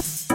Bye.